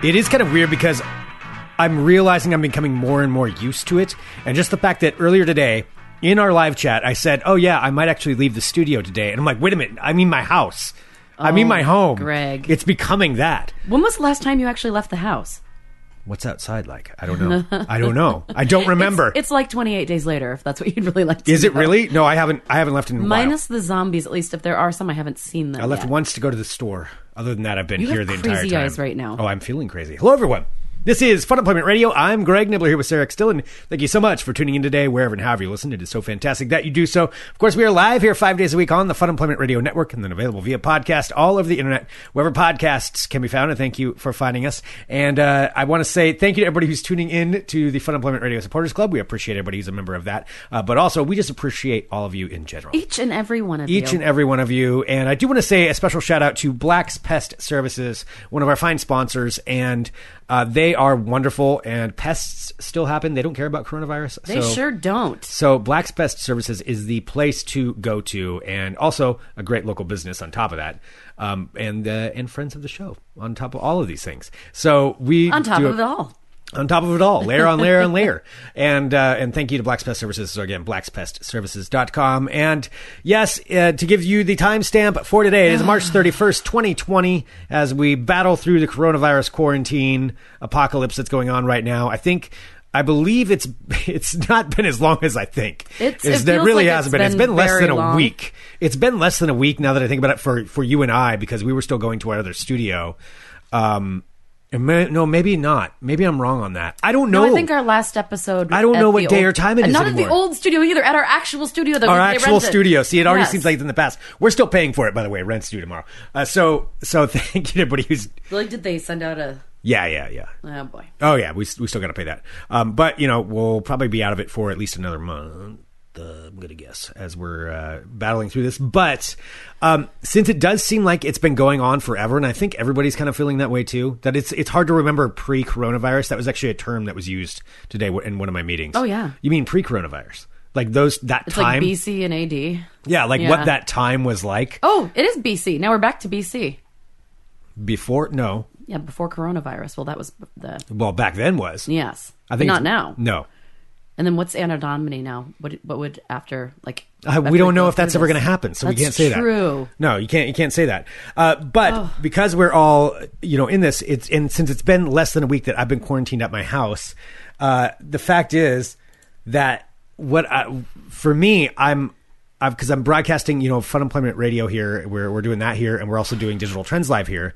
It is kind of weird because I'm realizing I'm becoming more and more used to it. And just the fact that earlier today, in our live chat, I said, Oh, yeah, I might actually leave the studio today. And I'm like, Wait a minute, I mean my house. I mean Oh, my home. Greg. It's becoming that. When was the last time you actually left the house? What's outside like? I don't know. I don't know. I don't remember. It's like 28 days later, if that's what you'd really like to is it know. really? No, I haven't. I haven't left in a while. Minus the zombies, at least if there are some, I haven't seen them. I left yet. once to go to the store. Other than that, I've been You here have the entire crazy time. eyes right now. Oh, I'm feeling crazy. Hello, everyone. This is Fun Employment Radio. I'm Greg Nibler here with Sarah Still, and thank you so much for tuning in today, wherever and however you listen. It is so fantastic that you do so. Of course, we are live here five days a week on the Fun Employment Radio Network, and then available via podcast all over the internet, wherever podcasts can be found. And thank you for finding us. And uh, I want to say thank you to everybody who's tuning in to the Fun Employment Radio Supporters Club. We appreciate everybody who's a member of that, uh, but also we just appreciate all of you in general Each and every one of each you. Each and every one of you. And I do want to say a special shout out to Black's Pest Services, one of our fine sponsors, and uh, they are wonderful. And pests still happen; they don't care about coronavirus. they so, sure don't. So Black's Pest Services is the place to go to, and also a great local business on top of that, um, and uh, and friends of the show on top of all of these things. So we On top of it all. On top of it all, layer on layer on layer. And uh, and thank you to Black's Pest Services. So again, blackspestservices.com. And yes, uh, to give you the timestamp for today, it is March 31st, 2020, as we battle through the coronavirus quarantine apocalypse that's going on right now. I think. I believe it's it's not been as long as I think. It's- It's- it feels really like hasn't it's been. It's been been less than a long. week. It's been less than a week now that I think about it for for you and I because we were still going to our other studio. Um, may, no, maybe not. Maybe I'm wrong on that. I don't know. No, I think our last episode. I don't know what day old- or time it is. Not at the old studio either. At our actual studio, that our actual studio. See, it already Yes. seems like it's in the past. We're still paying for it, by the way. Rent's due tomorrow. Uh, so, so thank you to everybody who's. Like, did they send out a? Yeah, yeah, yeah. Oh boy. Oh yeah, we we still got to pay that. Um, but you know, we'll probably be out of it for at least another month. Uh, I'm gonna guess as we're uh, battling through this. But um, since it does seem like it's been going on forever, and I think everybody's kind of feeling that way too, that it's it's hard to remember pre-coronavirus. That was actually a term that was used today in one of my meetings. Oh, yeah. you mean pre-coronavirus? Like those that It's time? like BC and AD. yeah, like Yeah. what that time was like Oh, it is BC. Now we're back to BC. before. No, Yeah, before coronavirus. Well, that was the well back then was. yes. I think not now. No, And then what's Anno Domini now? What what would after like? Uh, we don't know if that's ever going to happen, so we can't say that. True. No, you can't. You can't say that. Uh, but because we're all, you know, in this, it's and since it's been less than a week that I've been quarantined at my house. Uh, the fact is that what I, for me, I'm. Because I'm broadcasting, you know, Fun Employment Radio here. We're we're doing that here, and we're also doing Digital Trends Live here.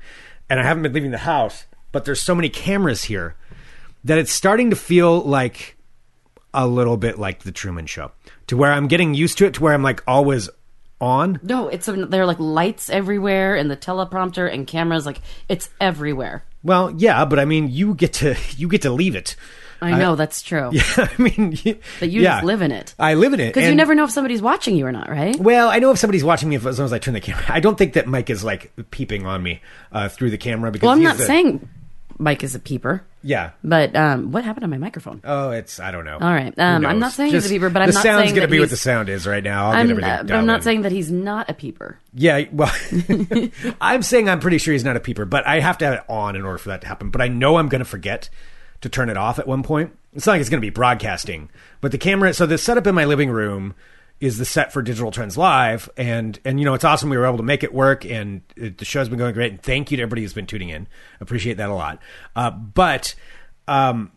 And I haven't been leaving the house, but there's so many cameras here that it's starting to feel like a little bit like the Truman Show, to where I'm getting used to it, to where I'm like always on. No, it's there are like lights everywhere and the teleprompter and cameras. Like it's everywhere. Well, yeah, but I mean, you get to you get to leave it. I know that's true. Yeah, I mean, But you yeah. just live in it. I live in it Because you never know if somebody's watching you or not, right? Well, I know if somebody's watching me if, as long as I turn the camera. I don't think that Mike is like peeping on me uh, through the camera because Well, I'm he's not the- saying Mike is a peeper, Yeah. but um, what happened to my microphone? Oh, it's I don't know. All right. Um, I'm not saying he's a peeper, but I'm the not sound's saying gonna that be what he's- the sound is right now. I'll I'm, get everything. uh, but I'm dialed not in. saying that he's not a peeper. Yeah, well, I'm saying I'm pretty sure he's not a peeper, but I have to have it on in order for that to happen. But I know I'm going to forget to turn it off at one point. It's not like it's going to be broadcasting, but the camera. So the setup in my living room is the set for Digital Trends Live, and and you know it's awesome. We were able to make it work, and it, the show's been going great. And thank you to everybody who's been tuning in. Appreciate that a lot. Uh, but um,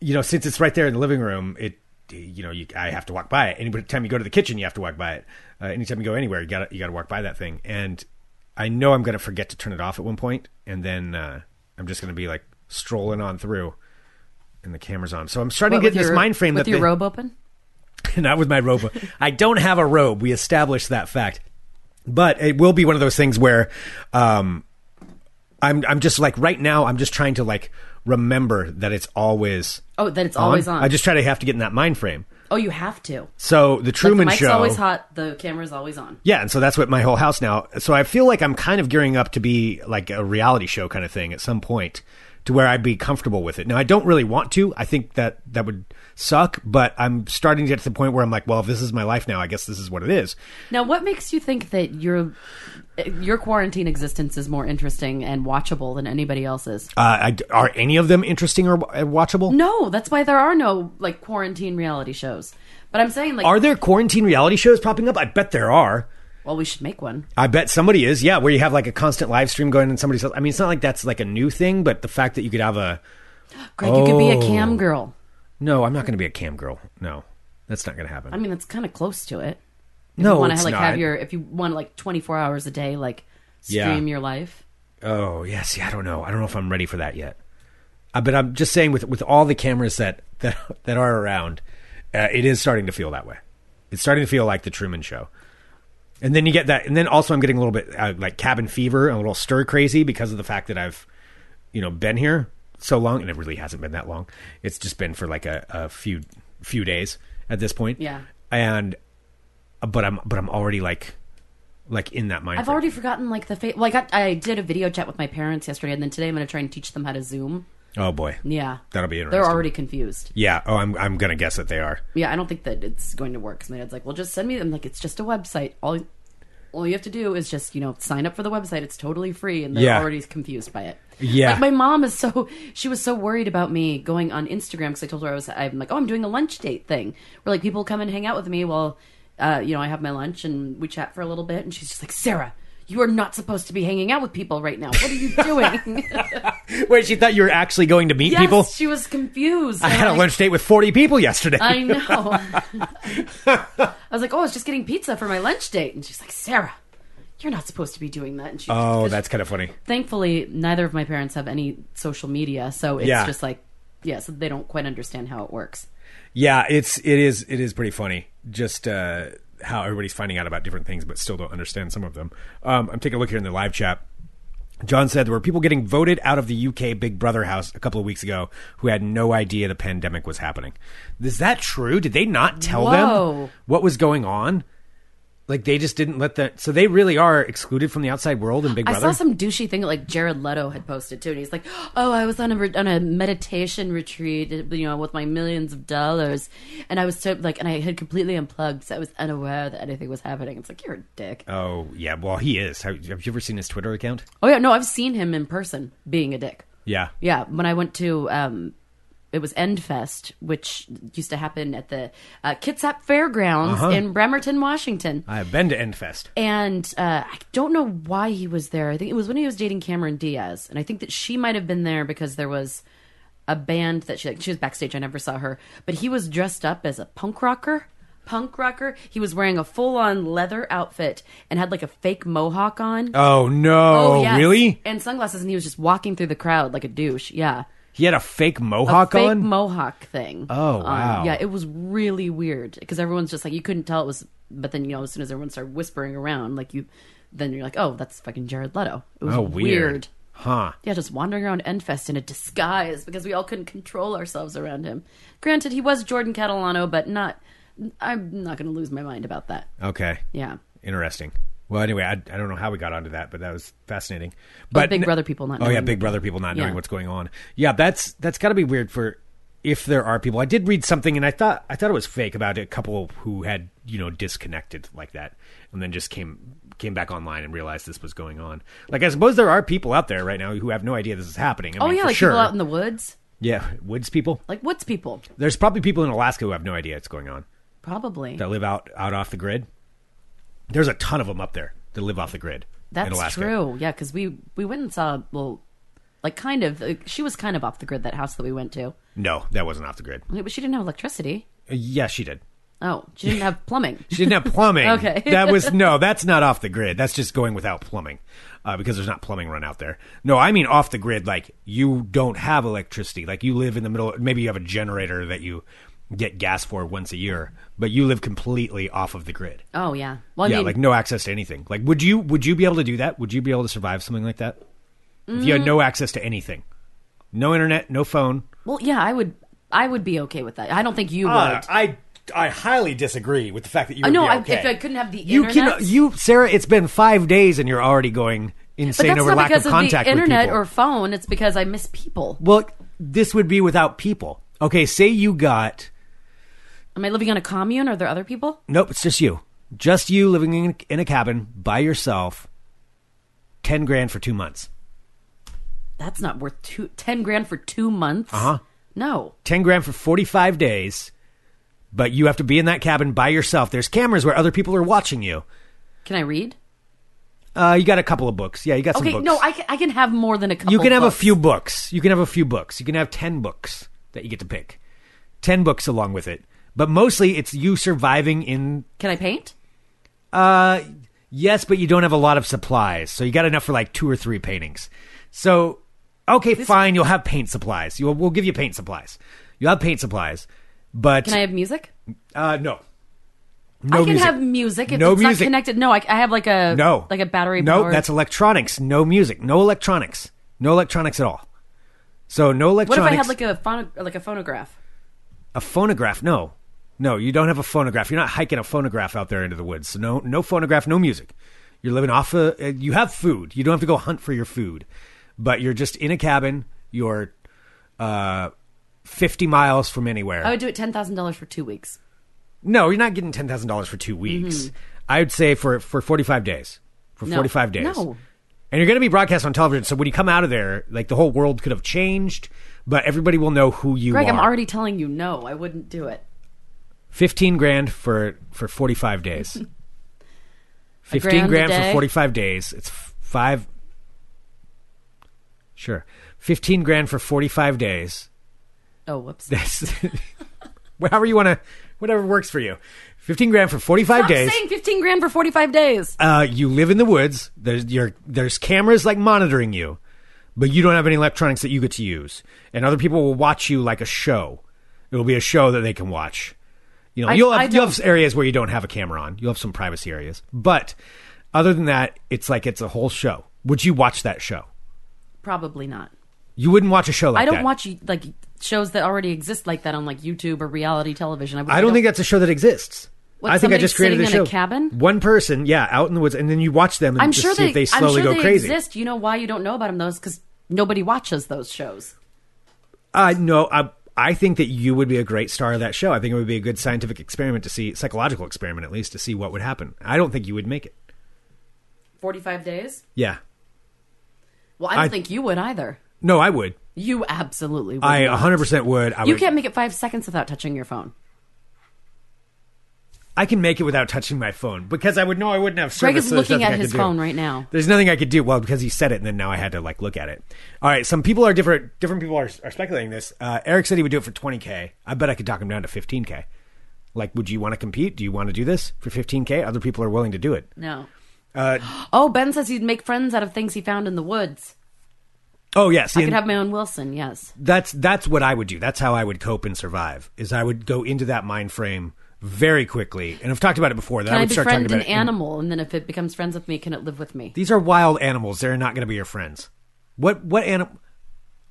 you know, since it's right there in the living room, it you know, you, I have to walk by it. Anytime you go to the kitchen, you have to walk by it. Uh, anytime you go anywhere, you got you got to walk by that thing. And I know I'm going to forget to turn it off at one point, and then uh, I'm just going to be like strolling on through, and the camera's on. So I'm starting What, to get this your- mind frame with that your they- robe open. not with my robe. I don't have a robe. We established that fact, but it will be one of those things where um, I'm I'm just like right now. I'm just trying to like remember that it's always Oh, that it's always on. I just try to have to get in that mind frame. oh, you have to. So the Truman like the mic's Show. always hot. The camera's always on. Yeah, and so that's what my whole house now. So I feel like I'm kind of gearing up to be like a reality show kind of thing at some point, to where I'd be comfortable with it. Now I don't really want to. I think that that would suck, but I'm starting to get to the point where I'm like, well, if this is my life now, I guess this is what it is. Now, what makes you think that your your quarantine existence is more interesting and watchable than anybody else's? Uh, I, are any of them interesting or uh, watchable? No, that's why there are no like quarantine reality shows. But I'm saying like, Are there quarantine reality shows popping up? I bet there are. Well, we should make one. I bet somebody is. Yeah, where you have like a constant live stream going and somebody's. I mean, it's not like that's like a new thing, but the fact that you could have a. Greg, you could be a Oh. cam girl. No, I'm not going to be a cam girl. No, that's not going to happen. I mean, that's kind of close to it. If no, you want it's to like not. have your if you want like 24 hours a day like Yeah. stream your life. Oh, yes, yeah. See, I don't know. I don't know if I'm ready for that yet. Uh, but I'm just saying, with with all the cameras that that that are around, uh, it is starting to feel that way. It's starting to feel like the Truman Show. And then you get that, and then also I'm getting a little bit uh, like cabin fever, a little stir crazy because of the fact that I've, you know, been here so long, and it really hasn't been that long. It's just been for like a, a few few days at this point. Yeah. And, but I'm but I'm already like, like in that mind. I've frame. already forgotten like the fa- well, I got I did a video chat with my parents yesterday, and then today I'm going to try and teach them how to Zoom. Oh boy. Yeah, That'll be interesting. they're already confused. Yeah. Oh, I'm I'm gonna guess that they are. Yeah, I don't think that it's going to work. Because my dad's like, "Well, just send me them." Like, it's just a website. All all you have to do is just you know sign up for the website. It's totally free, and they're Yeah. already confused by it. Yeah. like my mom is so she was so worried about me going on Instagram because I told her I was I'm like, oh, I'm doing a lunch date thing where like people come and hang out with me while uh, you know I have my lunch and we chat for a little bit, and she's just like, Sarah. You are not supposed to be hanging out with people right now. What are you doing? Wait, she thought you were actually going to meet yes, people? she was confused. I had a like, lunch date with 40 people yesterday. I know. I was like, oh, I was just getting pizza for my lunch date. And she's like, Sarah, you're not supposed to be doing that. And she, oh, that's kind of funny. thankfully, neither of my parents have any social media. So it's Yeah. just like, yeah, so they don't quite understand how it works. Yeah, it's it is it is pretty funny. Just uh, how everybody's finding out about different things, but still don't understand some of them. Um, I'm taking a look here in the live chat. John said there were people getting voted out of the UK Big Brother house a couple of weeks ago who had no idea the pandemic was happening. Is that true? Did they not tell Whoa. them what was going on? Like they just didn't let that. So they really are excluded from the outside world in Big Brother. I saw some douchey thing that like Jared Leto had posted too, and he's like, "Oh, I was on a on a meditation retreat, you know, with my millions of dollars, and I was so like, and I had completely unplugged, so I was unaware that anything was happening." It's like you're a dick. oh yeah, well he is. Have, have you ever seen his Twitter account? Oh yeah, no, I've seen him in person being a dick. Yeah. Yeah, when I went to um, it was Endfest, which used to happen at the uh, Kitsap Fairgrounds Uh-huh. in Bremerton, Washington. I have been to Endfest. And uh, I don't know why he was there. I think it was when he was dating Cameron Diaz, and I think that she might have been there because there was a band that she like. She was backstage. I never saw her, but he was dressed up as a punk rocker. Punk rocker. He was wearing a full-on leather outfit and had like a fake mohawk on. Oh no! yes. Really? And sunglasses, and he was just walking through the crowd like a douche. Yeah He had a fake mohawk fake on. mohawk thing. Oh, on. wow. yeah, it was really weird because everyone's just like you couldn't tell it was, but then you know as soon as everyone started whispering around, like you, then you're like, oh, that's fucking Jared Leto. It was oh, weird. weird. Huh? Yeah, just wandering around Endfest in a disguise because we all couldn't control ourselves around him. Granted, he was Jordan Catalano, but not. I'm not going to lose my mind about that. Okay. Yeah. Interesting. Well, anyway, I, I don't know how we got onto that, but that was fascinating. But But Big Brother people not Oh yeah, knowing Big Brother people not knowing Yeah. what's going on. Yeah, that's that's got to be weird for if there are people. I did read something, and I thought I thought it was fake about a couple who had you know disconnected like that, and then just came came back online and realized this was going on. Like I suppose there are people out there right now who have no idea this is happening. I Oh mean, yeah, like sure. people out in the woods, yeah, woods people. like woods people, There's probably people in Alaska who have no idea it's going on. probably. that live out out off the grid. There's a ton of them up there that live off the grid. in That's true. Yeah, because we we went and saw well, like kind of. Uh, she was kind of off the grid. That house that we went to, No, that wasn't off the grid. Yeah, but she didn't have electricity. Uh, yes, she did. Oh, she didn't have plumbing. She didn't have plumbing. Okay. that was no. That's not off the grid. That's just going without plumbing, uh, because there's not plumbing run out there. No, I mean off the grid. Like you don't have electricity. Like you live in the middle. Maybe you have a generator that you get gas for once a year, but you live completely off of the grid. Oh yeah. Well, I yeah, mean, like no access to anything. Like, would you would you be able to do that? Would you be able to survive something like that if you had Mm. no access to anything, no internet, no phone? well, yeah, I would. I would be okay with that. I don't think you would. Uh, I I highly disagree with the fact that you. I Would know. be I, if I couldn't have the you internet, can you Sarah. It's been five days and you're already going. But insane that's over not lack because of of, the contact with internet people. or phone. It's because I miss people. well, this would be without people. Okay, say you got Am I living on a commune? Are there other people? nope, it's just you, just you living in, in a cabin by yourself. Ten grand for two months. That's not worth two, 10 grand for two months. Uh-huh. No. 10 grand for 45 days, but you have to be in that cabin by yourself. There's cameras where other people are watching you. Can I read? Uh, you got a couple of books. Yeah, you got some Okay, books. no, I can, I can have more than a couple you can have books. a few books. You can have a few books. You can have 10 books that you get to pick. 10 books along with it. But mostly it's you surviving in Can I paint? uh yes, but you don't have a lot of supplies. So you got enough for like two or three paintings. So okay, fine, you'll have paint supplies. You'll we'll give you paint supplies. You'll have paint supplies. But Can I have music? uh no. No I can music. have music if No it's music. not connected. No, I, I have like a No. like a battery. No, powered- that's electronics. No music. No electronics. No electronics at all. So no electronics. What if. I had like a phono, like a phonograph? a phonograph? No, no, you don't have a phonograph. You're not hiking a phonograph out there into the woods. So no, no phonograph, no music. You're living off. A, uh, you have food. You don't have to go hunt for your food, but you're just in a cabin. You're uh, 50 miles from anywhere. I would do it ten thousand dollars for two weeks. no, you're not getting ten thousand dollars for two weeks. I would say for for 45 days. For Mm-hmm. No. 45 days. No. And you're going to be broadcast on television. So when you come out of there, like the whole world could have changed, but everybody will know who you are. Greg, are. I'm already telling you no. I wouldn't do it. 15 grand for for 45 days. 15 grand grand, for 45 days. It's f- 5 Sure. 15 grand for 45 days. Oh, whoops. That's however you want to whatever works for you. 15 grand for 45 Stop days. saying fifteen grand for forty five days. Uh, you live in the woods. There's your there's cameras like monitoring you, but you don't have any electronics that you get to use, and other people will watch you like a show. It will be a show that they can watch. You know, I- you'll have, you'll have areas where you don't have a camera on. You'll have some privacy areas, but other than that, it's like it's a whole show. Would you watch that show? Probably not. You wouldn't watch a show like that? I don't that. watch like shows that already exist like that on like YouTube or reality television. I, would- I don't think that's a show that exists. What, I think I just created a show. a cabin? One person, yeah, out in the woods, and then you watch them and I'm just sure see they, if they I'm sure go they crazy. exist. You know why you don't know about them? Those because nobody watches those shows. Uh, no, I, I think that you would be a great star of that show. I think it would be a good scientific experiment to see, psychological experiment at least, to see what would happen. I don't think you would make it. Forty five days. Yeah. Well, I don't I- think you would either. No, I would. You absolutely would. I 100% would. I You would. can't make it five seconds without touching your phone. I can make it without touching my phone because I would know I wouldn't have service. Greg is so looking at I his do. phone right now. There's nothing I could do. Well, because he said it, and then now I had to like look at it. All right, some people are different. Different people are, are speculating this. Uh, Eric said he would do it for 20k. I bet I could talk him down to 15k. Like, would you want to compete? Do you want to do this for 15k? Other people are willing to do it. No. Uh, Oh, Ben says he'd make friends out of things he found in the woods. oh yes, I could have my own Wilson. Yes. that's that's what I would do. That's how I would cope and survive. Is I would go into that mind frame very quickly, and I've talked about it before. That Can I I would start talking befriend about an it animal, and then if it becomes friends with me, can it live with me? These are wild animals. They're not going to be your friends. What what animal?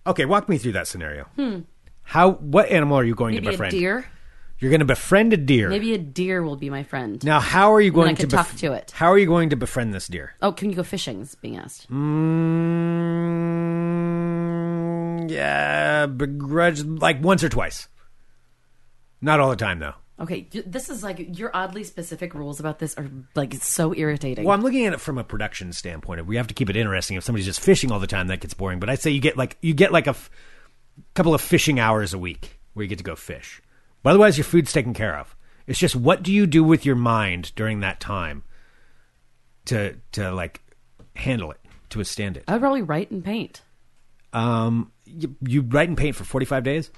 Okay, walk me through that scenario. Hmm. How? What animal are you going Maybe to a befriend? deer. You're going to befriend a deer. Maybe a deer will be my friend. Now, how are you going to talk to it. How are you going to befriend this deer? Oh, can you go fishing? Is being asked. Mm, yeah, begrudge like once or twice. Not all the time though. Okay, this is like your oddly specific rules about this are like so irritating. Well, I'm looking at it from a production standpoint. We have to keep it interesting. If somebody's just fishing all the time, that gets boring. But I'd say you get like you get like a f- couple of fishing hours a week where you get to go fish. But otherwise, your food's taken care of. It's just what do you do with your mind during that time to to like handle it to withstand it. I would probably write and paint. Um, you, you write and paint for 45 days.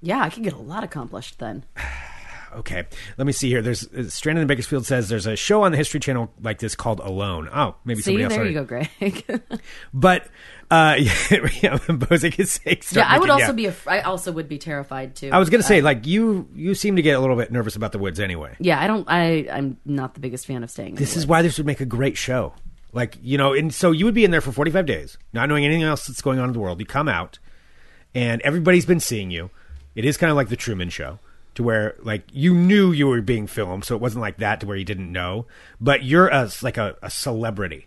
Yeah, I could get a lot accomplished then. Okay, let me see here. There's uh, Strandon in Bakersfield says there's a show on the History Channel like this called Alone. Oh, maybe See, somebody else. there you go, Greg. But uh, yeah, Bozic is saying. yeah, I would making- also yeah. be. Af- I also would be terrified too. I was gonna say like you. You seem to get a little bit nervous about the woods anyway. Yeah, I don't. I I'm not the biggest fan of staying. in This is woods. why this would make a great show. Like you know, and so you would be in there for 45 days, not knowing anything else that's going on in the world. You come out, and everybody's been seeing you. It is kind of like the Truman Show, to where like you knew you were being filmed, so it wasn't like that to where you didn't know. But you're a like a, a celebrity.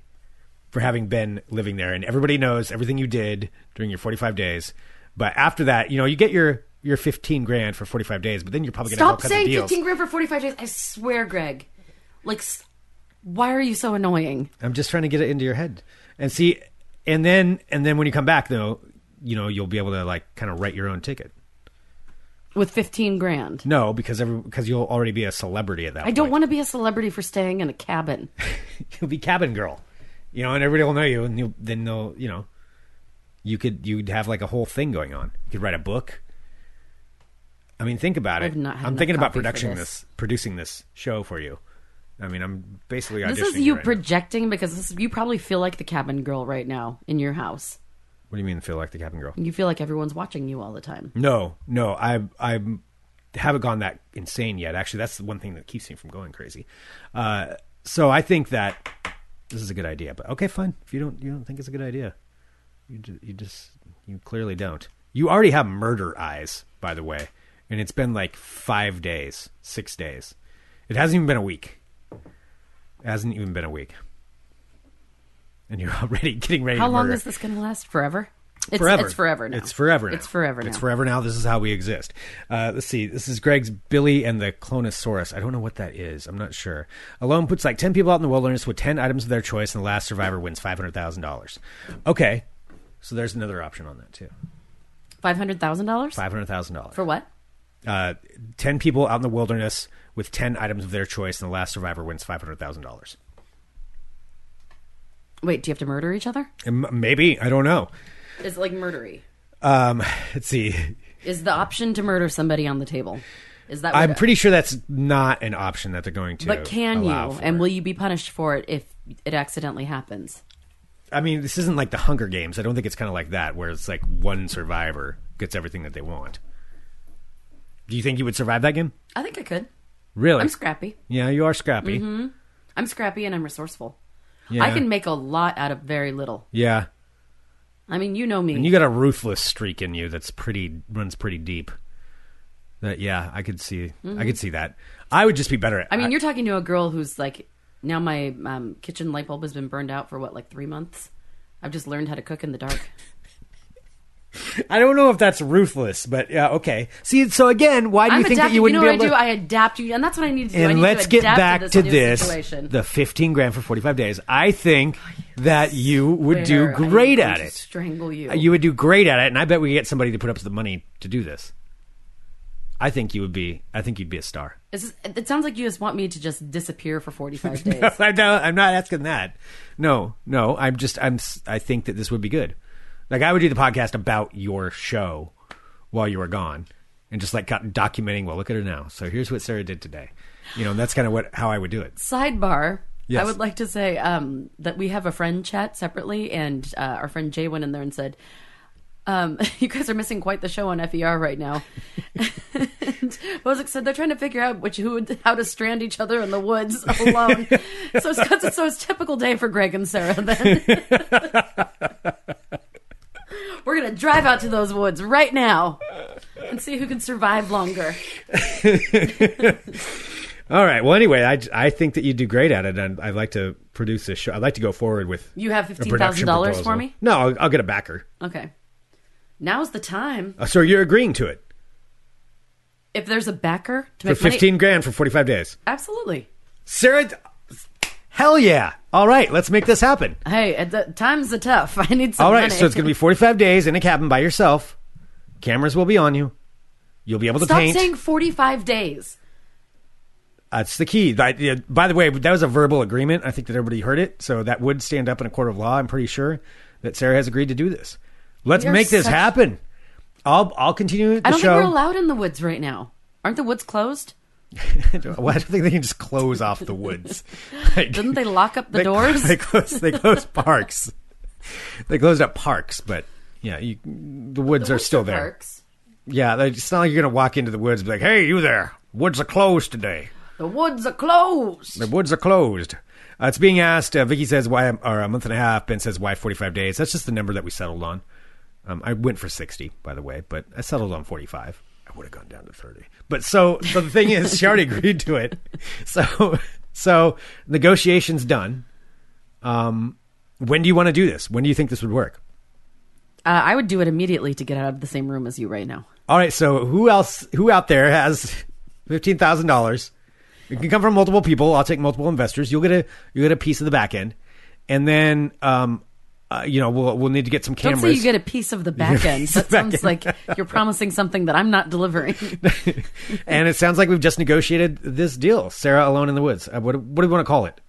for having been living there, and everybody knows everything you did during your 45 days. But after that, you know, you get your your 15 grand for 45 days, but then you're probably going to Stop saying deals. 15 grand for 45 days. I swear, Greg. Like, why are you so annoying? I'm just trying to get it into your head and see, and then and then when you come back, though, you know, you'll be able to like kind of write your own ticket. With 15 grand. No, because every because you'll already be a celebrity at that. I don't want to be a celebrity for staying in a cabin. You'll be cabin girl, you know, and everybody will know you, and you then they'll you know, you could you'd have like a whole thing going on. You could write a book. I mean, think about it. I've not had I'm enough thinking about coffee for production this. this. producing this show for you. I mean, I'm basically auditioning. This is you right now. projecting because this, you probably feel like the cabin girl right now in your house. What do you mean? Feel like the cabin girl? You feel like everyone's watching you all the time. No, no, I I haven't gone that insane yet. Actually, that's the one thing that keeps me from going crazy. Uh, so I think that this is a good idea. But okay, fine. If you don't you don't think it's a good idea, you ju- you just you clearly don't. You already have murder eyes, by the way, and it's been like five days, six days. It hasn't even been a week. It hasn't even been a week, and you're already getting ready. How to long murder. is this going to last? Forever? It's, forever. It's forever now. It's forever now. It's forever now. It's forever now. This is how we exist. Uh, let's see. This is Greg's Billy and the Clonosaurus. I don't know what that is. I'm not sure. Alone puts like 10 people out in the wilderness with 10 items of their choice, and the last survivor wins $500,000. Okay. So there's another option on that, too. $500,000? $500,000. For what? Uh, 10 people out in the wilderness with 10 items of their choice, and the last survivor wins $500,000. Wait, do you have to murder each other? M- Maybe. I don't know. It's like murdery. Um, let's see. Is the option to murder somebody on the table? Is that? I'm what- pretty sure that's not an option that they're going to. But can you? allow for And will you be punished for it if it accidentally happens? I mean, this isn't like the Hunger Games. I don't think it's kind of like that, where it's like one survivor gets everything that they want. Do you think you would survive that game? I think I could. Really? I'm scrappy. yeah, you are scrappy. I'm scrappy and I'm resourceful. Yeah. I can make a lot out of very little. Yeah, I mean, you know me. and you got a ruthless streak in you that's pretty runs pretty deep. That yeah, I could see. I could see that. I would just be better at. Mm-hmm. I mean, you're talking to a girl who's like, now my um, kitchen light bulb has been burned out for what, like three months? I've just learned how to cook in the dark. I don't know if that's ruthless, but yeah, okay. See, so again, why do I'm you think adapting. that you wouldn't know be what able I to? do? I adapt you, and that's what I need to do. I and let's to get back to to this, this, situation. the 15 grand for 45 days. I think oh, that you would do I great at it. Strangle you. You would do great at it, and I bet we get somebody to put up the money to do this. I think you would be. I think you'd be a star. Is this- it sounds like you just want me to just disappear for 45 days. I'm not, I'm not asking that. No, no. I'm just. I'm. I think that this would be good. Like I would do the podcast about your show while you were gone, and just like documenting. Well, look at her now. So here's what Sarah did today. You know, and that's kind of what how I would do it. Sidebar. Yes. I would like to say um, that we have a friend chat separately, and uh, our friend Jay went in there and said, um, "You guys are missing quite the show on FER right now." and Bozic said they're trying to figure out which who would, how to strand each other in the woods alone. so it's so it's typical day for Greg and Sarah. Then we're gonna drive out to those woods right now and see who can survive longer. All right. Well, anyway, I, I think that you do great at it, and I'd like to produce this show. I'd like to go forward with You have fifteen thousand dollars for me. No, I'll, I'll get a backer. Okay. Now's the time. Uh, so you're agreeing to it If there's a backer to for make money, 15 grand for 45 days. absolutely. Sarah, hell yeah. All right, let's make this happen. Hey, the, times are tough. I need some All right, money. so it's going to be 45 days in a cabin by yourself. Cameras will be on you. You'll be able to Stop paint. saying 45 days. That's the key. Yeah, by the way, that was a verbal agreement. I think that everybody heard it, so that would stand up in a court of law. I'm pretty sure that Sarah has agreed to do this. Let's You're make this such- happen. I'll I'll continue the I don't show. think we're allowed in the woods right now. Aren't the woods closed? Well, I don't think they can just close off the woods. Like, Didn't they lock up the they, doors? They closed. They closed parks. They closed up parks, but yeah, you, the woods The are still there. parks. Yeah, it's not like you're gonna walk into the woods and be like, "Hey, you there? Woods are closed today. The woods are closed. The woods are closed." Uh, it's being asked. Uh, Vicky says why, or a month and a half. Ben says why 45 days. That's just the number that we settled on. Um, I went for 60, by the way, but I settled on 45. I would have gone down to 30. But so, so the thing is, she already agreed to it. So, so negotiations done. Um, when do you want to do this? When do you think this would work? Uh, I would do it immediately to get out of the same room as you right now. All right, so who else? Who out there has fifteen thousand dollars? It can come from multiple people. I'll take multiple investors. You'll get a you'll get a piece of the back end, and then um, uh, you know we'll we'll need to get some cameras. Don't say you get a piece of the back end. That Back sounds end. like you're promising something that I'm not delivering. and it sounds like we've just negotiated this deal. Sarah alone in the woods. Uh, what, what do you want to call it?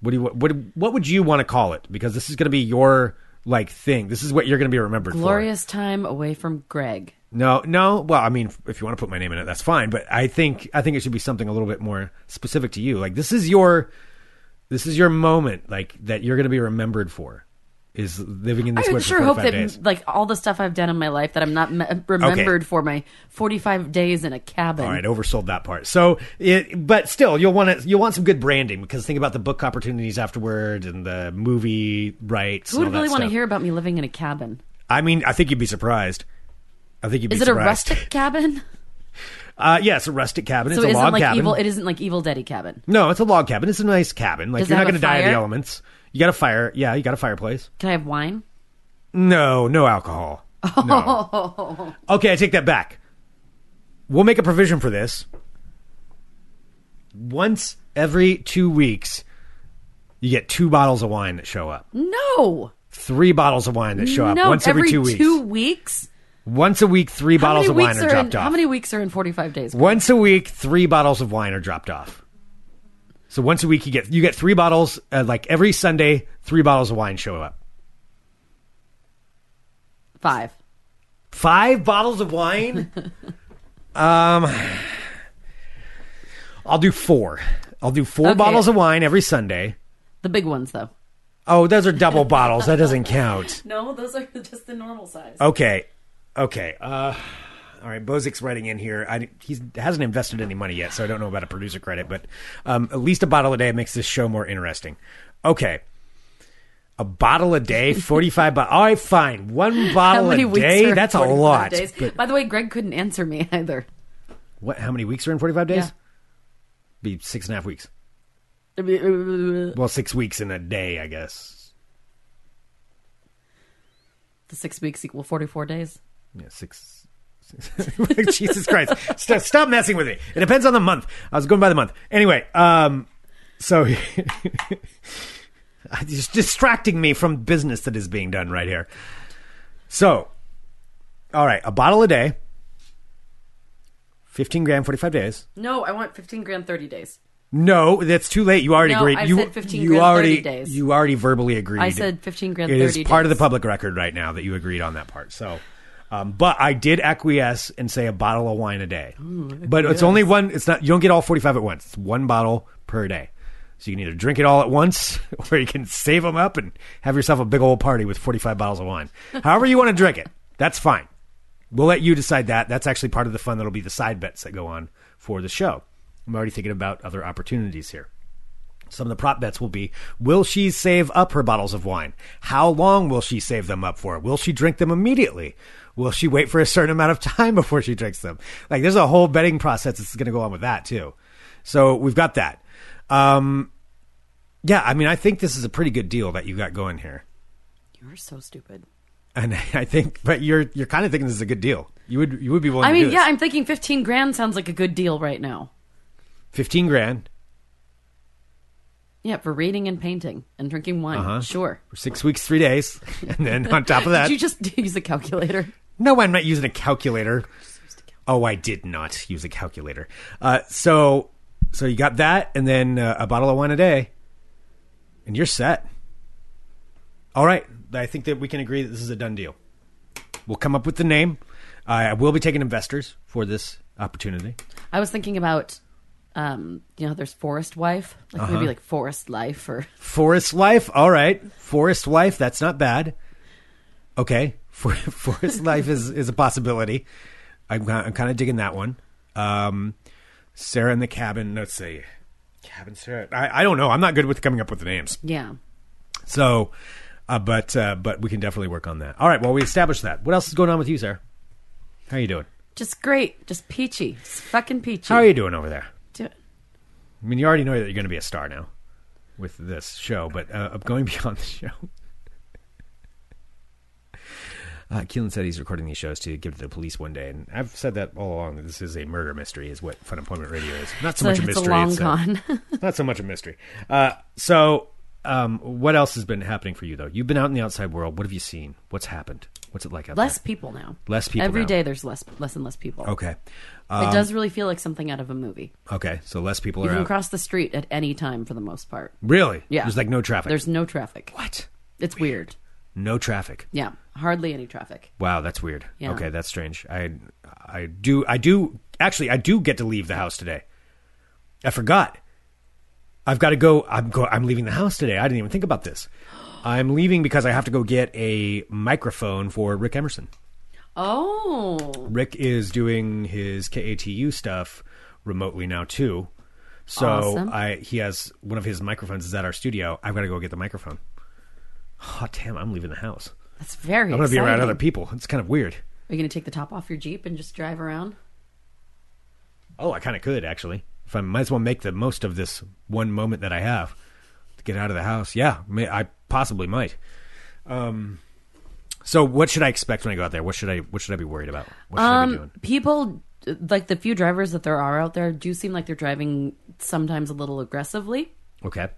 What do you what what would you want to call it? Because this is going to be your like thing. This is what you're going to be remembered for. Glorious time away from Greg. No, no. Well, I mean, if you want to put my name in it, that's fine. But I think I think it should be something a little bit more specific to you. Like this is your this is your moment, like that you're going to be remembered for, is living in this I sure hope that days. like all the stuff I've done in my life that I'm not me- remembered for my 45 days in a cabin. All right, oversold that part. So, it, but still, you'll want to you'll want some good branding because think about the book opportunities afterward and the movie rights. Who would really want to hear about me living in a cabin? I mean, I think you'd be surprised. I think you'd be surprised. Is it a rustic cabin? Uh, yeah, it's a rustic cabin. So it's it a isn't log like cabin. evil. It isn't like Evil Daddy cabin. no, it's a log cabin. It's a nice cabin. Like Does you're not going to die of the elements. You got a fire. Yeah, you got a fireplace. Can I have wine? No, no alcohol. No. okay, I take that back. We'll make a provision for this. Once every two weeks, you get two bottles of wine that show up. No. Three bottles of wine that show up no. once every, two weeks. Two weeks. Once a week, three How bottles many of wine weeks are are dropped in, off. How many weeks are in 45 days? Once a week, three bottles of wine are dropped off. So once a week, you get you get three bottles. Uh, like every Sunday, three bottles of wine show up. Five. Five bottles of wine. um, I'll do four. I'll do four Okay. bottles of wine every Sunday. The big ones, though. Oh, those are double bottles. That doesn't count. No, those are just the normal size. Okay, okay. Uh, all right. Bozik's writing in here. I, he hasn't invested any money yet, so I don't know about a producer credit. But um, at least a bottle a day makes this show more interesting. Okay. A bottle a day, forty-five. Bo- all right, fine. One bottle a day that's a lot. But By the way, Greg couldn't answer me either. what? How many weeks are in forty-five days? Yeah. Be six and a half weeks. Well, six weeks in a day, I guess. The six weeks equal 44 days. Yeah, six. Jesus Christ! Stop, stop messing with me. It depends on the month. I was going by the month. Anyway, um, so just distracting me from business that is being done right here. So, all right, a bottle a day, fifteen gram, forty-five days. No, I want 15 gram, 30 days. No, that's too late. You already No, agreed. I you said 15 you grand, 30 already days. you already verbally agreed. I said 15 grand It 30 is part of the public record right now that you agreed on that part. So, um, but I did acquiesce and say a bottle of wine a day. but it's only one. It's not. You don't get all forty-five at once. It's one bottle per day. So you can either drink it all at once, or you can save them up and have yourself a big old party with forty-five bottles of wine. However you want to drink it, that's fine. We'll let you decide that. That's actually part of the fun. That'll be the side bets that go on for the show. I'm already thinking about other opportunities here. Some of the prop bets will be Will she save up her bottles of wine? How long will she save them up for? Will she drink them immediately? Will she wait for a certain amount of time before she drinks them? Like, there's a whole betting process that's going to go on with that, too. So we've got that. Um, yeah, I mean, I think this is a pretty good deal that you got going here. You're so stupid. And I think, but you're you're kind of thinking this is a good deal. You would you would be willing I to do mean, yeah, I'm thinking 15 grand sounds like a good deal right now. fifteen grand Yeah, for reading and painting and drinking wine. Uh-huh. Sure. for six weeks, three days, and then on top of that, Did you just use a calculator? No, I'm not using a calculator. Oh, I did not use a calculator. Uh, so, so you got that, and then uh, a bottle of wine a day, and you're set. All right, I think that we can agree that this is a done deal. We'll come up with the name. I will be taking investors for this opportunity. I was thinking about, um, you know, there's Forest Wife, like Uh-huh. maybe like Forest Life or Forest Life. All right, Forest Life. That's not bad. Okay, For, his Life is is a possibility. I'm, I'm kind of digging that one. Um, Sarah in the cabin. Let's see, cabin Sarah. I, I don't know. I'm not good with coming up with the names. yeah. So, uh, but uh, but we can definitely work on that. All right. Well, we established that. What else is going on with you, Sarah? How are you doing? Just great. Just peachy. Just fucking peachy. How are you doing over there? Do- I mean, you already know that you're going to be a star now. with this show, but uh, going beyond the show. Uh, Keelan said he's recording these shows to give to the police one day, and I've said that all along. That this is a murder mystery, is what Fun Employment Radio is. Not so a- much a it's a mystery. long it's, con. not so much a mystery. Uh, so, um, what else has been happening for you though? You've been out in the outside world. What have you seen? What's happened? What's it like out less there? people now. Less people Every now. day there's less less and less people. Okay, it does really feel like something out of a movie. okay. So less people You are You can out. cross the street at any time for the most part. really? Yeah. There's like no traffic. There's no traffic. what? It's weird. No traffic. Yeah, hardly any traffic. Wow, that's weird. Yeah. Okay, that's strange. I I do I do actually I do get to leave the house today. I forgot. I've got to go I'm go I'm leaving the house today. I didn't even think about this. I'm leaving because I have to go get a microphone for Rick Emerson. Oh, Rick is doing his KATU stuff remotely now too. So Awesome. I he has one of his microphones is at our studio. I've got to go get the microphone. Oh damn, I'm leaving the house. that's very. I'm going to be around exciting. other people. It's kind of weird. Are you going to take the top off your Jeep and just drive around? Oh, I kind of could actually. If I might as well make the most of this one moment that I have to get out of the house. Yeah, may, I possibly might. Um, so what should I expect when I go out there? What should I what should I be worried about? What should I be doing? Um, people like the few drivers that there are out there do seem like they're driving sometimes a little aggressively. Okay.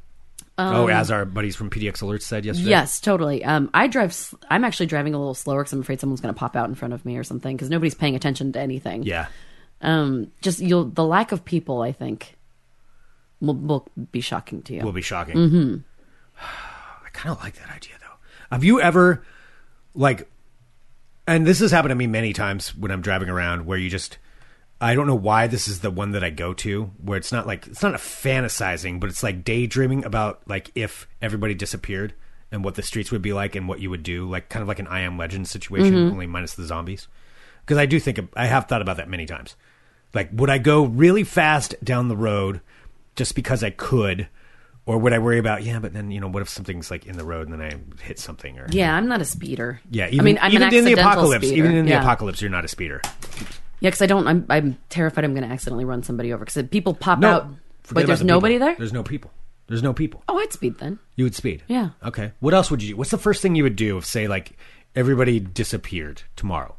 Oh, as our buddies from PDX Alerts said yesterday. um, Yes, totally. Um, I drive. I'm actually driving a little slower because I'm afraid someone's going to pop out in front of me or something because nobody's paying attention to anything. Yeah. Um, just you'll the lack of people. I think will will be shocking to you. will be shocking. Mm-hmm. I kind of like that idea, though. Have you ever, like, and this has happened to me many times when I'm driving around, where you just, I don't know why this is the one that I go to, where it's not like it's not a fantasizing, but it's like daydreaming about like if everybody disappeared and what the streets would be like and what you would do, like kind of like an I Am Legend situation, mm-hmm. only minus the zombies. Because I do think I have thought about that many times. Like, would I go really fast down the road just because I could, or would I worry about yeah? But then you know, what if something's like in the road and then I hit something or yeah, I'm not a speeder. yeah? Even, I mean, I'm even in the apocalypse, speeder. even in the Yeah. apocalypse, you're not a speeder. Yeah, because I don't. I'm I'm terrified I'm going to accidentally run somebody over because people pop No, out. forget about there's the people. nobody there. There's no people. There's no people. Oh, I'd speed then. You would speed. Yeah. Okay. What else would you do? What's the first thing you would do if, say, like everybody disappeared tomorrow?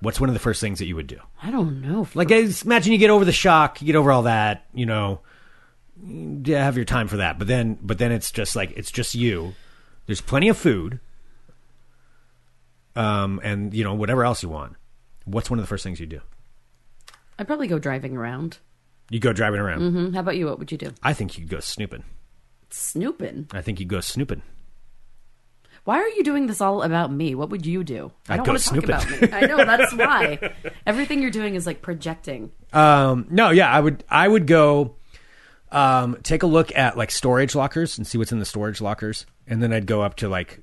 What's one of the first things that you would do? I don't know. Like, imagine you get over the shock, you get over all that, you know, yeah, have your time for that. But then, but then it's just like it's just you. There's plenty of food, um, and you know whatever else you want. What's one of the first things you do? I'd probably go driving around. You go driving around. Mm-hmm. How about you? What would you do? I think you'd go snooping. Snooping. I think you'd go snooping. Why are you doing this all about me? What would you do? I I'd don't want to talk about me. I know that's why. Everything you're doing is like projecting. Um, no, yeah, I would. I would go um, take a look at like storage lockers and see what's in the storage lockers, and then I'd go up to like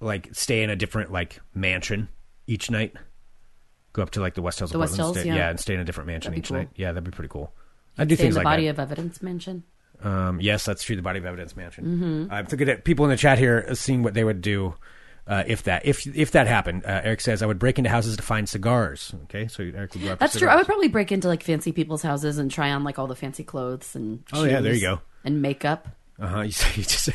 like stay in a different like mansion each night. Go up to like the West Hills The West apartments, Hills, stay- yeah. and stay in a different mansion That'd each night. Yeah, that'd be pretty cool. I do Stay in things the like body that. of evidence mansion. Um, yes, that's true. The body of evidence mansion. I'm looking at people in the chat here, uh, seeing what they would do uh, if that if if that happened. Uh, Eric says I would break into houses to find cigars. Okay, so Eric would go after That's true. I would probably break into like fancy people's houses and try on like all the fancy clothes and Oh, yeah, there you shoes go. and makeup. Uh huh. You say you just.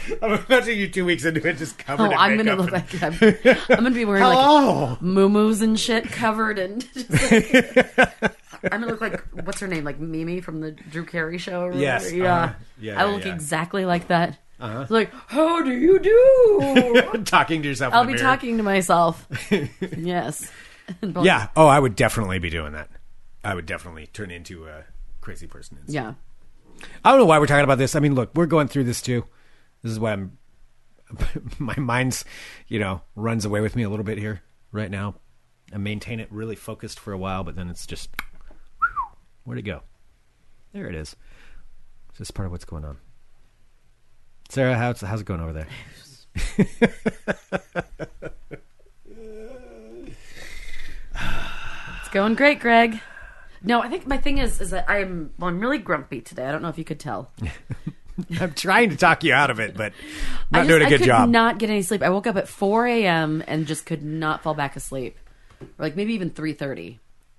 I'm imagining you two weeks into it, just covered. Oh, I'm gonna look and- like I'm, I'm gonna be wearing like Oh, moo and shit covered and like, I'm gonna look like what's her name like Mimi from the Drew Carey show. Or Yes, whatever. yeah. uh-huh. Yeah, I yeah, look yeah. exactly like that. Uh-huh. Like, how do you do? talking to yourself. I'll be mirror. talking to myself. yes. Yeah. Oh, I would definitely be doing that. I would definitely turn into a crazy person. Yeah. I don't know why we're talking about this. I mean, look, we're going through this too. This is why I'm. My mind's, you know, runs away with me a little bit here right now. I maintain it really focused for a while, but then it's just where'd it go? There it is. It's just part of what's going on. Sarah, how's how's it going over there? It's going great, Greg. No, I think my thing is is that I'm well, I'm really grumpy today. I don't know if you could tell. I'm trying to talk you out of it, but I'm not just, doing a I good could job. not get any sleep. I woke up at 4 a.m. and just could not fall back asleep, or like maybe even 3:30,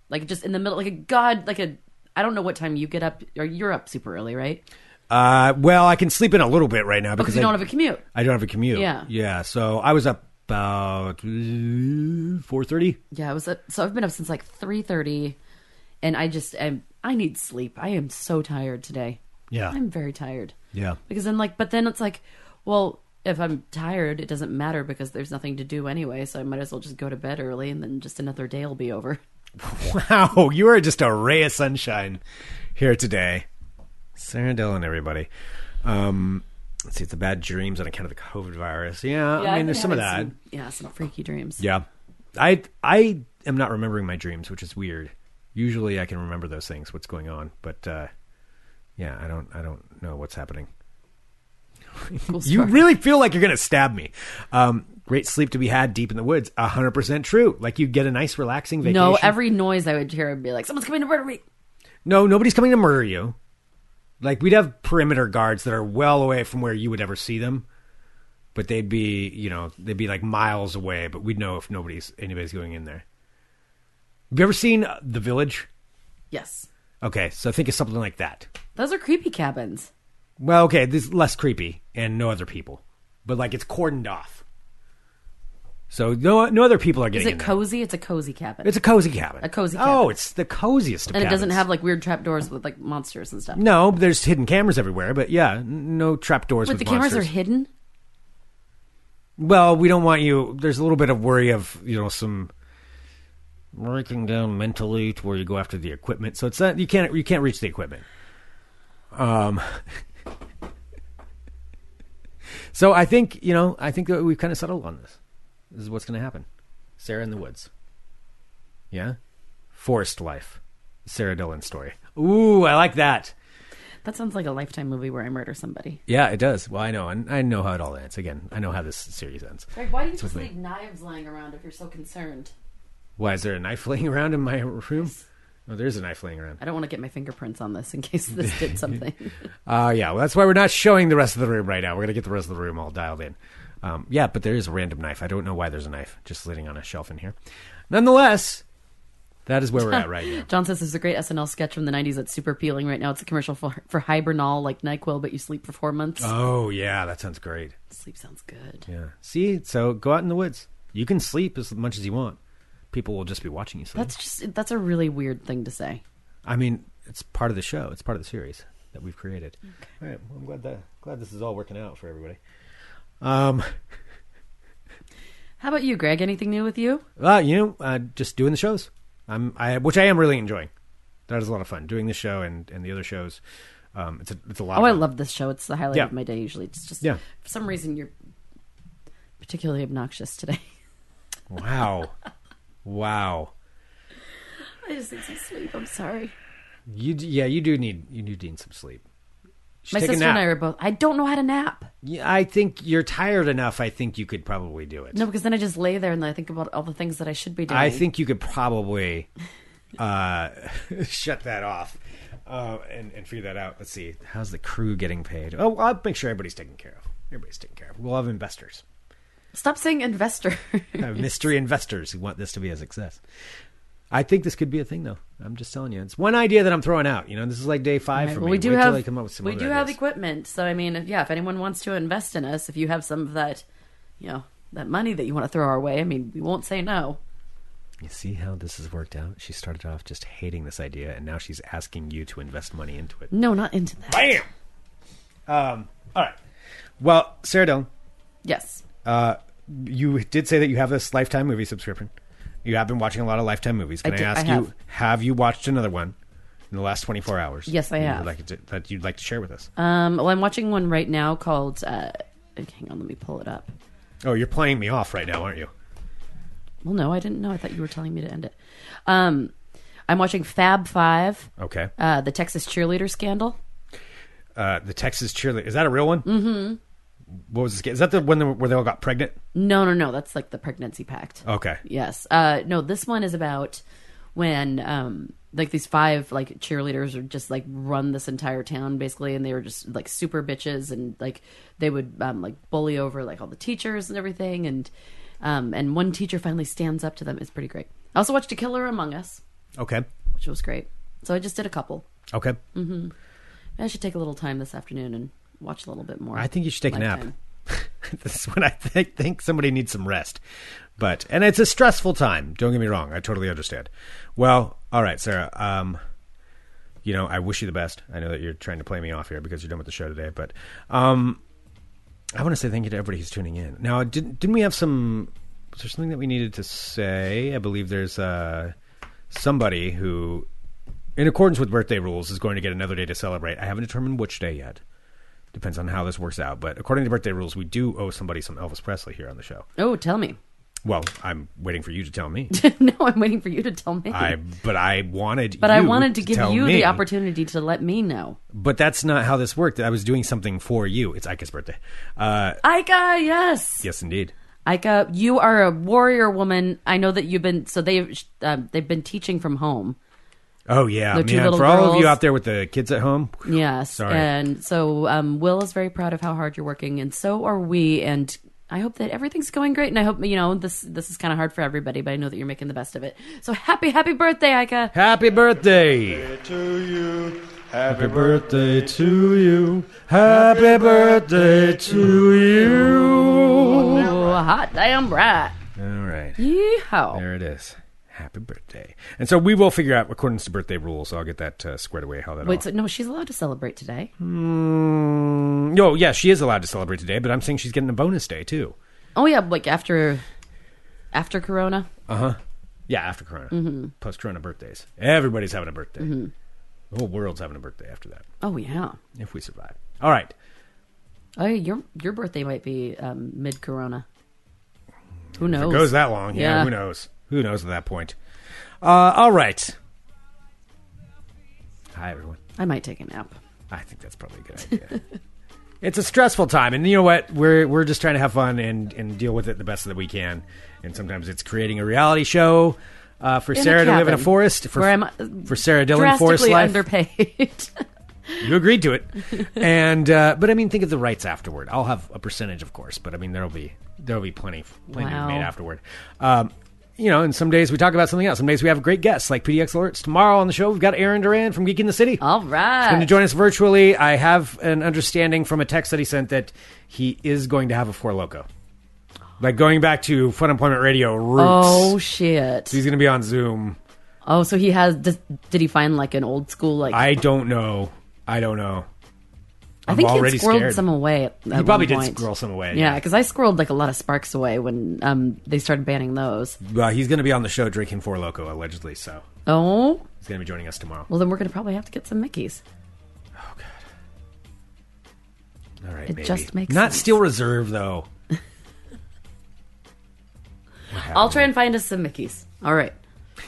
like just in the middle, like a god, like a. I don't know what time you get up, or you're up super early, right? Uh, well, I can sleep in a little bit right now because Because you I, don't have a commute. I don't have a commute. Yeah. yeah. So I was up about four thirty. Yeah, I was up, so I've been up since like three thirty, and I just am. I need sleep. I am so tired today. Yeah, I'm very tired yeah. because then like, but then it's like, well, if I'm tired, it doesn't matter because there's nothing to do anyway. So I might as well just go to bed early, and then just another day will be over. Wow, you are just a ray of sunshine here today, Sarah Dillon, everybody. Um, let's see, it's the bad dreams on account of the COVID virus. Yeah, I mean, there's some of that. yeah, some freaky dreams. Yeah, I I am not remembering my dreams, which is weird. Usually, I can remember those things, what's going on, but uh, yeah, I don't I don't know what's happening. Cool You really feel like you're going to stab me. Um, great sleep to be had deep in the woods. hundred percent true. Like you get a nice relaxing vacation. no, every noise I would hear would be like, someone's coming to murder me. No, nobody's coming to murder you. Like we'd have perimeter guards that are well away from where you would ever see them, but they'd be, you know, they'd be like miles away. But we'd know if nobody's anybody's going in there. Have you ever seen uh, The Village? Yes, Okay, so think of something like that. those are creepy cabins. Well, okay, this is less creepy and no other people, but like it's cordoned off. So no, no other people are getting. Is getting it in there. cozy? It's a cozy cabin. It's a cozy cabin. A cozy Oh, cabin. it's the coziest of and it doesn't cabins. have like weird trapdoors with like monsters and stuff. No, there's hidden cameras everywhere, but yeah, n- no trapdoors But with the cameras monsters. are hidden. Well, we don't want you. There's a little bit of worry of you know some breaking down mentally to where you go after the equipment. So it's not you can't you can't reach the equipment. Um. so I think you know I think that we've kind of settled on this. This is what's going to happen. Sarah in the woods. Yeah, forest life. Sarah Dillon story. Ooh, I like that. That sounds like a lifetime movie where I murder somebody. Yeah, it does. Well, I know, and I know how it all ends. Again, I know how this series ends. Greg, why do you It's just leave knives lying around if you're so concerned? Why is there a knife laying around in my room? Oh, there's a knife laying around. I don't want to get my fingerprints on this in case this did something. Uh, yeah, well, that's why we're not showing the rest of the room right now. We're gonna get the rest of the room all dialed in. Um, yeah, but there is a random knife. I don't know why there's a knife just sitting on a shelf in here. Nonetheless, that is where we're at right now. John says there's a great SNL sketch from the 90s that's super appealing right now. It's a commercial for, for Hibernal, like NyQuil, but you sleep for four months. Oh yeah, that sounds great. Sleep sounds good. Yeah. See, so go out in the woods. You can sleep as much as you want. People will just be watching you sleep. That's just, that's a really weird thing to say. I mean, it's part of the show. It's part of the series that we've created. All right. Well, I'm glad that glad this is all working out for everybody. Um. How about you, Greg? Anything new with you? Uh, you know, uh, just doing the shows. I'm, I, which I am really enjoying. That is a lot of fun doing the show and, and the other shows. Um, it's a, it's a lot. Oh, of I love this show. It's the highlight Yeah. of my day usually. It's just, Yeah. for some reason, you're particularly obnoxious today. Wow, wow. I just need some sleep. I'm sorry. You, d- yeah, you do need you do need some sleep. Should My take a sister and I nap. are both. I don't know how to nap. Yeah, I think you're tired enough. I think you could probably do it. No, because then I just lay there and I think about all the things that I should be doing. I think you could probably uh, shut that off uh, and, and figure that out. Let's see. How's the crew getting paid? Oh, I'll make sure everybody's taken care of. Everybody's taken care of. We'll have investors. Stop saying investor. mystery investors who want this to be a success. I think this could be a thing, though. I'm just telling you. It's one idea that I'm throwing out. You know, this is like day five Right, for well, me. we do Wait have come up with some we do have equipment, so I mean, if, yeah, if anyone wants to invest in us, if you have some of that, you know, that money that you want to throw our way, I mean, we won't say no. You see how this has worked out? She started off just hating this idea, and now she's asking you to invest money into it. No, not into that. Bam! Um, all right. Well, Sarah Dillon, Yes, uh, you did say that you have this Lifetime movie subscription. You have been watching a lot of Lifetime movies. Can I I, did- ask I you, have. have you watched another one in the last 24 hours? Yes, I that you have. would like to, that you'd like to share with us? um, well, I'm watching one right now called. Uh, hang on, let me pull it up. Oh, you're playing me off right now, aren't you? Well, no, I didn't know. I thought you were telling me to end it. Um, I'm watching Fab Five, Okay. uh, the Texas cheerleader scandal. Uh, the Texas cheerleader. Is that a real one? Mm-hmm. What was this? game? Is that the one where they all got pregnant? No, no, no, that's like the pregnancy pact. Okay. Yes. Uh, no, this one is about when um, like these five like cheerleaders are just like run this entire town basically, and they were just like super bitches, and like they would um, like bully over like all the teachers and everything, and um, and one teacher finally stands up to them. It's pretty great. I also watched A Killer Among Us, Okay. which was great. So I just did a couple. Okay. Mm-hmm. I should take a little time this afternoon and watch a little bit more. I think you should take a nap. This is when I think, think somebody needs some rest. But and it's a stressful time. Don't get me wrong. I totally understand. Well, all right, Sarah. Um, you know, I wish you the best. I know that you're trying to play me off here because you're done with the show today, but um, I want to say thank you to everybody who's tuning in. Now, didn't didn't we have some? Was there something that we needed to say? I believe there's uh, somebody who, in accordance with birthday rules, is going to get another day to celebrate. I haven't determined which day yet. Depends on how this works out. But according to birthday rules, we do owe somebody some Elvis Presley here on the show. Oh, tell me. Well, I'm waiting for you to tell me. no, I'm waiting for you to tell me. I but I wanted but I wanted to give tell you me. the opportunity to let me know. But that's not how this worked. I was doing something for you. It's Ika's birthday. Uh, Ika, yes. yes, indeed. Ika, you are a warrior woman. I know that you've been so they've uh, they've been teaching from home. Oh yeah, The two man! little For all of you out there with the kids at home, Yes, Sorry. and so um, Will is very proud of how hard you're working, and so are we. And I hope that everything's going great. And I hope you know this. This is kind of hard for everybody, but I know that you're making the best of it. So happy, happy birthday, Ika! happy birthday! to you. Happy birthday to you. Happy birthday to you. Oh, hot damn right! All right, Yeehaw! there it is. Happy birthday! And so we will figure out according to birthday rules. So I'll get that uh, squared away. How that all Wait, so no, she's allowed to celebrate today. Mm, no, yeah, she is allowed to celebrate today, but I'm saying she's getting a bonus day too. Oh yeah, like after after Corona. Uh huh. Yeah, after Corona, Mm-hmm. post Corona birthdays, everybody's having a birthday. The whole world's having a birthday after that, Oh yeah. if we survive. All right, Oh, your your birthday might be um, mid Corona. Who if knows? it goes that long, yeah, Yeah. who knows? Who knows at that point? Uh, all right. Hi, everyone. I might take a nap. I think that's probably a good idea. it's a stressful time, and you know what? We're we're just trying to have fun and and deal with it the best that we can. And sometimes it's creating a reality show uh, for In Sarah to live in a forest for where I'm uh, for Sarah Dillon forest life. underpaid. You agreed to it, and uh, but I mean, think of the rights afterward. I'll have a percentage, of course, but I mean, there'll be there'll be plenty plenty Wow. made afterward. Um, you know, and some days we talk about something else. Some days we have a great guest like PDX Alerts. Tomorrow on the show, we've got Aaron Duran from Geek in the City. All going to join us virtually. I have an understanding from a text that he sent that he is going to have a four loco, like going back to Fun Employment Radio roots. Oh shit. he's going to be on Zoom. Oh, so he has. Did, he find like an old school like? I don't know. I don't know. I'm think already he squirred scared. some away. At, He probably did point. squirrel some away. Yeah, because I squirreled like a lot of sparks away when um they started banning those. Well, he's going to be on the show drinking Four Loco, allegedly. So Oh, he's going to be joining us tomorrow. well then we're gonna probably have to get some Mickey's. Oh god. All right, It maybe. just makes not sense. Steel Reserve though. I'll try and find us some Mickey's. All right.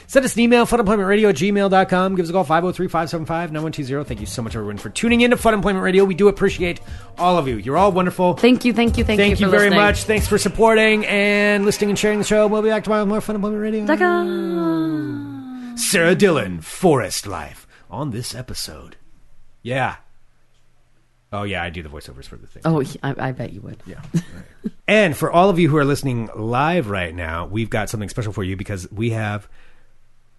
Send us an email, funemploymentradio at gmail.com. Give us a call, 503-575-9120. Thank you so much, everyone, for tuning in to Fun Employment Radio. We do appreciate all of you. You're all wonderful. Thank you, thank you, thank, Thank you, for very listening. much. Thanks for supporting and listening and sharing the show. We'll be back tomorrow with more Fun Employment Radio. Taka. Sarah Dillon, Forest Life, on this episode. Yeah. Oh, yeah, I do the voiceovers for the thing. Oh, I, I bet you would. Yeah. and for all of you who are listening live right now, we've got something special for you because we have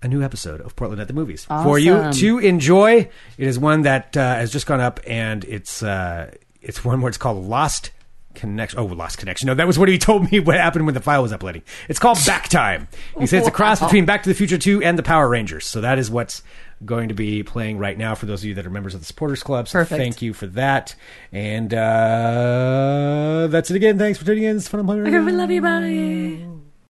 a new episode of Portland at the Movies for you to enjoy. It is one that uh, has just gone up, and it's uh, it's one where it's called Lost Connection. Oh, Lost Connection. No, that was what he told me what happened when the file was uploading. It's called Back Time. He said it's a cross between Back to the Future 2 and the Power Rangers. So that is what's going to be playing right now for those of you that are members of the Supporters Club. So Perfect. thank you for that. And uh, that's it again. Thanks for tuning in. It's Fun. I love you. Bye.